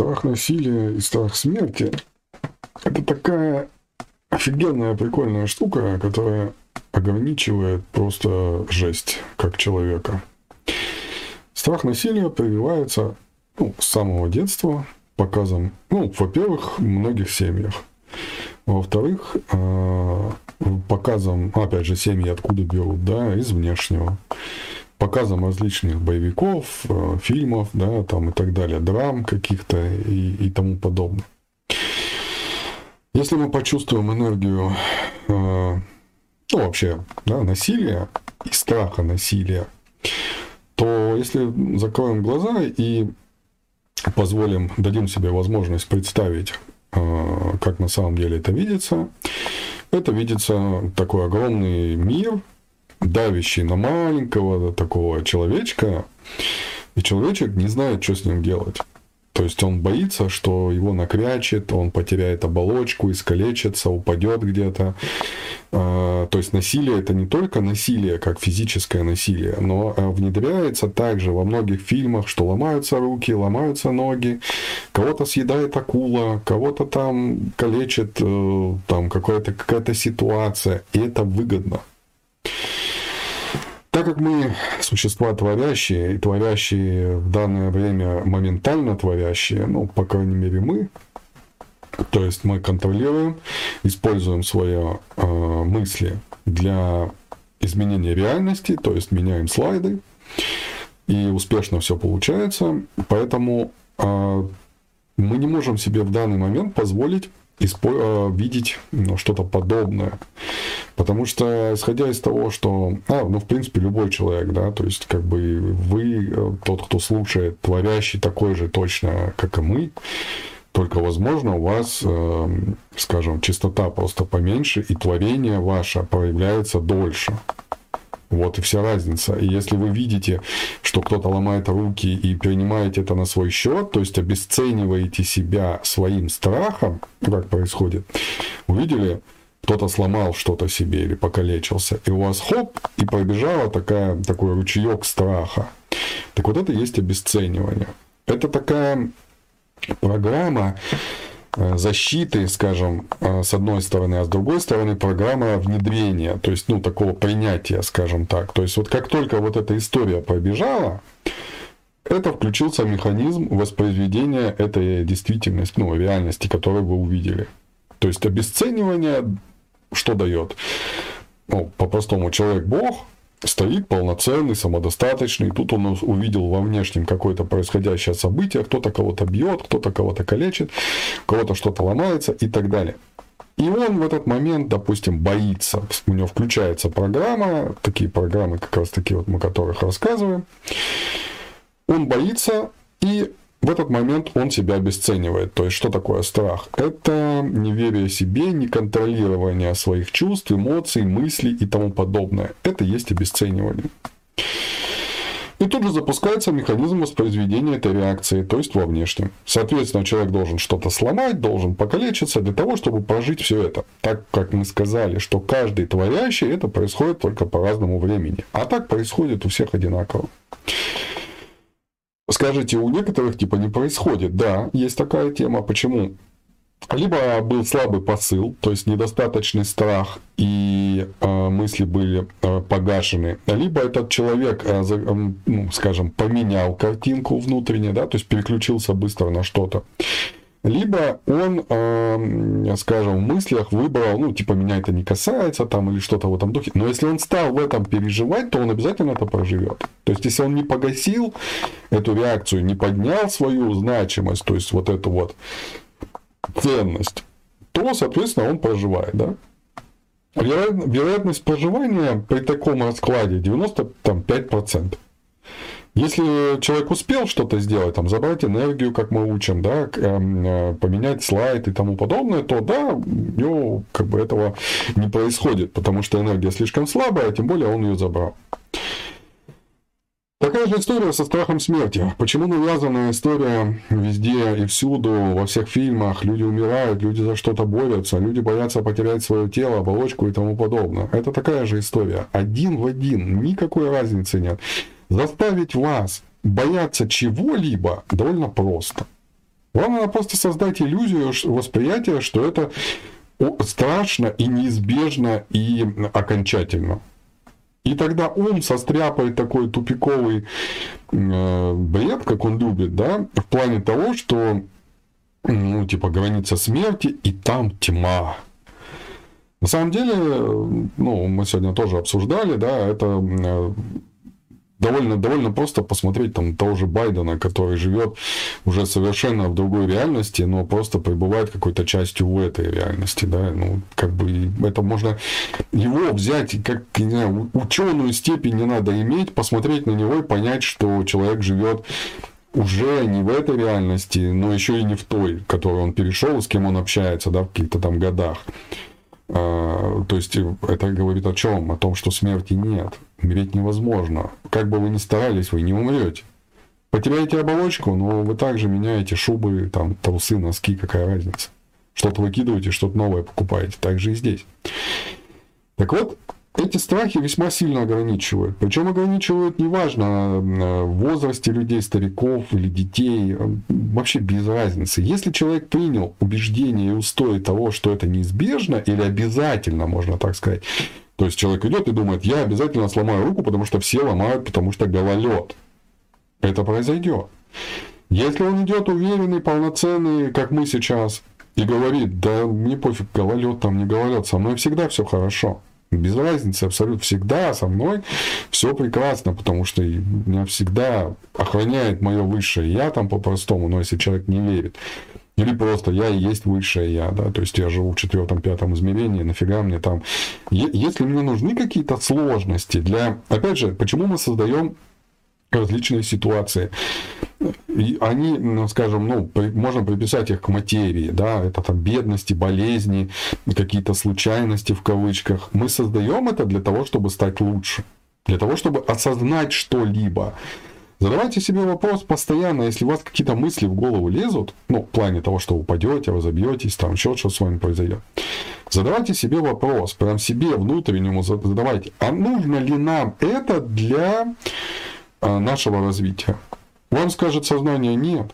страх насилия и страх смерти – это такая офигенная, прикольная штука, которая ограничивает просто жесть как человека. Страх насилия прививается ну, с самого детства показом, ну, во-первых, в многих семьях. Во-вторых, а, показом, опять же, семьи откуда берут, да, из внешнего. Показом различных боевиков, а, фильмов, да, там и так далее, драм каких-то и, и тому подобное. Если мы почувствуем энергию, а, ну, вообще, да, насилия и страха насилия, то если закроем глаза и позволим, дадим себе возможность представить, а, как на самом деле это видится, это видится такой огромный мир, давящий на маленького такого человечка, и человечек не знает, что с ним делать. То есть он боится, что его накрячет, он потеряет оболочку, искалечится, упадет где-то. А, то есть насилие это не только насилие, как физическое насилие, но а, внедряется также во многих фильмах, что ломаются руки, ломаются ноги, кого-то съедает акула, кого-то там калечит, э, там какая-то какая ситуация, и это выгодно. Так как мы существа творящие, и творящие в данное время моментально творящие, ну, по крайней мере, мы, то есть мы контролируем, используем свои э, мысли для изменения реальности, то есть меняем слайды, и успешно все получается. Поэтому э, мы не можем себе в данный момент позволить испо- видеть ну, что-то подобное. Потому что, исходя из того, что, а, ну, в принципе, любой человек, да, то есть, как бы вы, э, тот, кто слушает, творящий такой же точно, как и мы, только, возможно, у вас, э, скажем, частота просто поменьше, и творение ваше проявляется дольше. Вот и вся разница. И если вы видите, что кто-то ломает руки и принимаете это на свой счет, то есть обесцениваете себя своим страхом, как происходит, увидели, кто-то сломал что-то себе или покалечился, и у вас хоп, и пробежала такая, такой ручеек страха. Так вот это есть обесценивание. Это такая программа, Э, защиты, скажем, э, с одной стороны, а с другой стороны программа внедрения, то есть, ну, такого принятия, скажем так. То есть, вот как только вот эта история пробежала, это включился механизм воспроизведения этой действительности, ну, реальности, которую вы увидели. То есть, обесценивание что дает? Ну, по-простому, человек-бог, стоит полноценный, самодостаточный. Тут он увидел во внешнем какое-то происходящее событие, кто-то кого-то бьет, кто-то кого-то калечит, у кого-то что-то ломается и так далее. И он в этот момент, допустим, боится. У него включается программа, такие программы, как раз таки вот мы которых рассказываем. Он боится, и в этот момент он себя обесценивает. То есть, что такое страх? Это неверие себе, неконтролирование своих чувств, эмоций, мыслей и тому подобное. Это есть обесценивание. И тут же запускается механизм воспроизведения этой реакции, то есть во внешнем. Соответственно, человек должен что-то сломать, должен покалечиться для того, чтобы прожить все это. Так как мы сказали, что каждый творящий, это происходит только по разному времени. А так происходит у всех одинаково. Скажите, у некоторых типа не происходит. Да, есть такая тема. Почему? Либо был слабый посыл, то есть недостаточный страх и э, мысли были э, погашены, либо этот человек, э, э, ну, скажем, поменял картинку внутренне, да, то есть переключился быстро на что-то либо он, э, скажем, в мыслях выбрал, ну, типа, меня это не касается, там, или что-то в этом духе. Но если он стал в этом переживать, то он обязательно это проживет. То есть, если он не погасил эту реакцию, не поднял свою значимость, то есть, вот эту вот ценность, то, соответственно, он проживает, да. Вероятность проживания при таком раскладе 95%. Если человек успел что-то сделать, там, забрать энергию, как мы учим, да, эм, э, поменять слайд и тому подобное, то да, у него как бы этого не происходит, потому что энергия слишком слабая, тем более он ее забрал. Такая же история со страхом смерти. Почему навязанная история везде и всюду, во всех фильмах, люди умирают, люди за что-то борются, люди боятся потерять свое тело, оболочку и тому подобное. Это такая же история. Один в один, никакой разницы нет. Заставить вас бояться чего-либо довольно просто. Вам надо просто создать иллюзию восприятия, что это страшно и неизбежно и окончательно. И тогда ум состряпает такой тупиковый э, бред, как он любит, да, в плане того, что, ну, типа, граница смерти, и там тьма. На самом деле, ну, мы сегодня тоже обсуждали, да, это э, довольно, довольно просто посмотреть там того же Байдена, который живет уже совершенно в другой реальности, но просто пребывает какой-то частью в этой реальности, да, ну, как бы это можно его взять, как, не знаю, ученую степень не надо иметь, посмотреть на него и понять, что человек живет уже не в этой реальности, но еще и не в той, которую он перешел, с кем он общается, да, в каких-то там годах. А, то есть это говорит о чем? О том, что смерти нет. Умереть невозможно. Как бы вы ни старались, вы не умрете. Потеряете оболочку, но вы также меняете шубы, там, трусы, носки, какая разница. Что-то выкидываете, что-то новое покупаете. Так же и здесь. Так вот, эти страхи весьма сильно ограничивают. Причем ограничивают неважно в возрасте людей, стариков или детей, вообще без разницы. Если человек принял убеждение и устои того, что это неизбежно или обязательно, можно так сказать, то есть человек идет и думает, я обязательно сломаю руку, потому что все ломают, потому что гололед. Это произойдет. Если он идет уверенный, полноценный, как мы сейчас, и говорит, да мне пофиг, гололед там не гололед, со мной всегда все хорошо без разницы абсолютно всегда со мной все прекрасно, потому что меня всегда охраняет мое высшее я там по-простому, но если человек не верит, или просто я и есть высшее я, да, то есть я живу в четвертом, пятом измерении, нафига мне там. Если мне нужны какие-то сложности для, опять же, почему мы создаем различные ситуации. И они, ну, скажем, ну, можно приписать их к материи, да, это там бедности, болезни, какие-то случайности в кавычках. Мы создаем это для того, чтобы стать лучше, для того, чтобы осознать что-либо. Задавайте себе вопрос постоянно, если у вас какие-то мысли в голову лезут, ну, в плане того, что упадете, разобьетесь, там еще что с вами произойдет. Задавайте себе вопрос, прям себе внутреннему задавайте, а нужно ли нам это для а, нашего развития. Вам скажет сознание нет.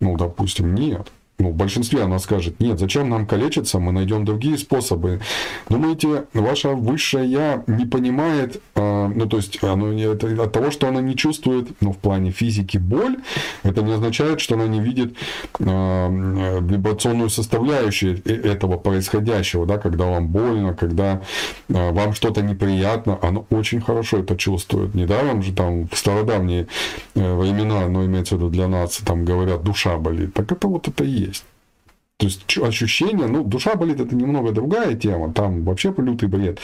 Ну, допустим, нет ну, в большинстве она скажет, нет, зачем нам калечиться, мы найдем другие способы. Думаете, ваше высшее Я не понимает, э, ну, то есть оно, это, от того, что она не чувствует, ну, в плане физики боль, это не означает, что она не видит э, вибрационную составляющую э, этого происходящего, да, когда вам больно, когда э, вам что-то неприятно, оно очень хорошо это чувствует. Недаром же там в стародавние э, времена, но имеется в виду для нас, там говорят, душа болит. Так это вот это и. То есть ощущение, ну, душа болит, это немного другая тема, там вообще лютый бред.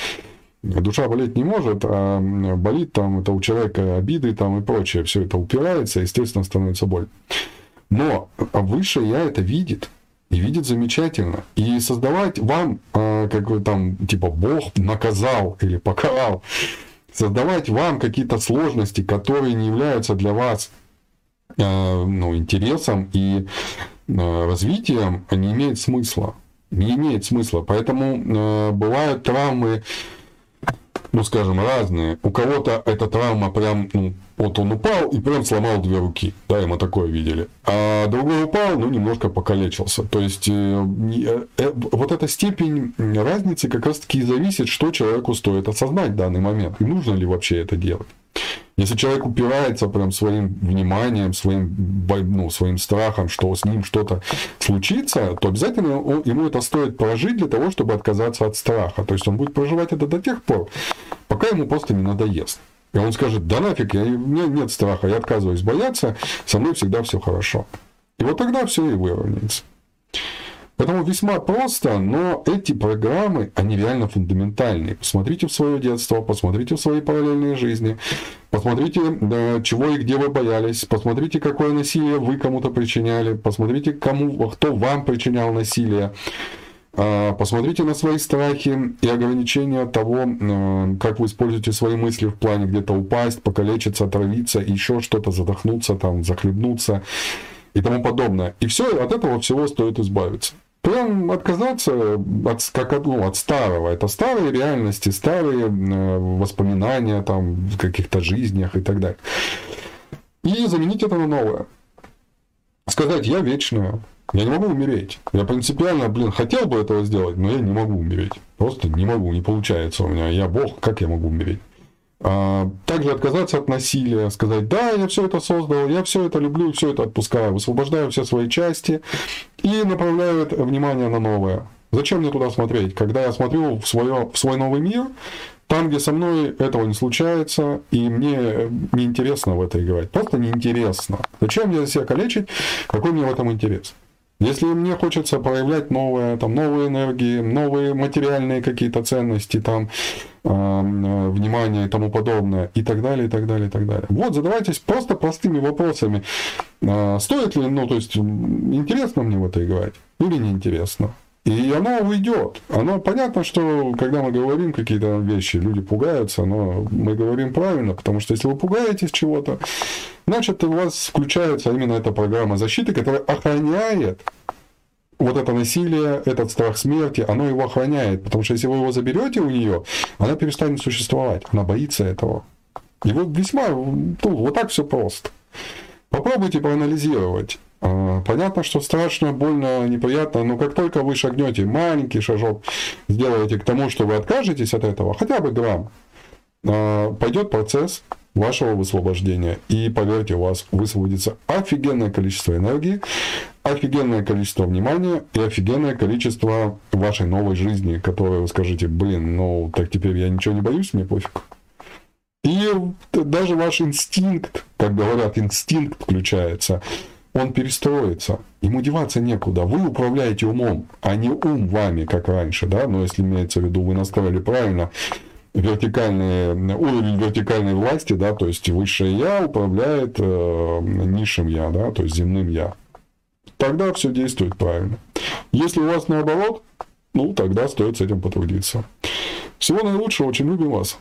Душа болеть не может, а болит там, это у человека обиды там и прочее, все это упирается, естественно, становится боль. Но выше я это видит, и видит замечательно. И создавать вам, а, как бы там, типа, Бог наказал или покарал, создавать вам какие-то сложности, которые не являются для вас ну, интересом и Э, развитием не имеет смысла. Не имеет смысла. Поэтому э, бывают травмы, ну, скажем, разные. У кого-то эта травма прям, ну, вот он упал и прям сломал две руки. Да, и мы такое видели. А другой упал, ну, немножко покалечился. То есть, э, э, вот эта степень разницы как раз-таки зависит, что человеку стоит осознать в данный момент. И нужно ли вообще это делать. Если человек упирается прям своим вниманием, своим, ну, своим страхом, что с ним что-то случится, то обязательно он, ему это стоит прожить для того, чтобы отказаться от страха. То есть он будет проживать это до тех пор, пока ему просто не надоест. И он скажет, да нафиг, я, у меня нет страха, я отказываюсь бояться, со мной всегда все хорошо. И вот тогда все и выровняется. Поэтому весьма просто, но эти программы, они реально фундаментальные. Посмотрите в свое детство, посмотрите в свои параллельные жизни, посмотрите, да, чего и где вы боялись, посмотрите, какое насилие вы кому-то причиняли, посмотрите, кому, кто вам причинял насилие. А, посмотрите на свои страхи и ограничения того, как вы используете свои мысли в плане где-то упасть, покалечиться, отравиться, еще что-то, задохнуться, там, захлебнуться и тому подобное. И все, от этого всего стоит избавиться. Прям отказаться от, как от, ну, от старого. Это старые реальности, старые э, воспоминания там, в каких-то жизнях и так далее. И заменить это на новое. Сказать, я вечная, Я не могу умереть. Я принципиально, блин, хотел бы этого сделать, но я не могу умереть. Просто не могу, не получается у меня. Я бог, как я могу умереть? А, также отказаться от насилия, сказать, да, я все это создал, я все это люблю, все это отпускаю, высвобождаю все свои части и направляю внимание на новое. Зачем мне туда смотреть? Когда я смотрю в, свое, в свой новый мир, там, где со мной этого не случается, и мне неинтересно в это играть. Просто неинтересно. Зачем мне себя калечить? Какой мне в этом интерес? Если мне хочется проявлять новые, там, новые энергии, новые материальные какие-то ценности, там, э, внимание и тому подобное, и так далее, и так далее, и так далее. Вот, задавайтесь просто простыми вопросами. Э, стоит ли, ну, то есть, интересно мне в это играть или неинтересно? И оно уйдет. Оно понятно, что когда мы говорим какие-то вещи, люди пугаются, но мы говорим правильно, потому что если вы пугаетесь чего-то, значит у вас включается именно эта программа защиты, которая охраняет вот это насилие, этот страх смерти, оно его охраняет. Потому что если вы его заберете у нее, она перестанет существовать. Она боится этого. И вот весьма, ну, вот так все просто. Попробуйте проанализировать. А, понятно, что страшно, больно, неприятно, но как только вы шагнете маленький шажок, сделаете к тому, что вы откажетесь от этого, хотя бы грамм, а, пойдет процесс вашего высвобождения. И поверьте, у вас высвободится офигенное количество энергии, офигенное количество внимания и офигенное количество вашей новой жизни, которое вы скажете, блин, ну так теперь я ничего не боюсь, мне пофиг. И даже ваш инстинкт, как говорят, инстинкт включается он перестроится. Ему деваться некуда. Вы управляете умом, а не ум вами, как раньше, да, но если имеется в виду, вы настроили правильно вертикальные, уровень вертикальной власти, да, то есть высшее я управляет э, низшим я, да, то есть земным я. Тогда все действует правильно. Если у вас наоборот, ну, тогда стоит с этим потрудиться. Всего наилучшего, очень любим вас.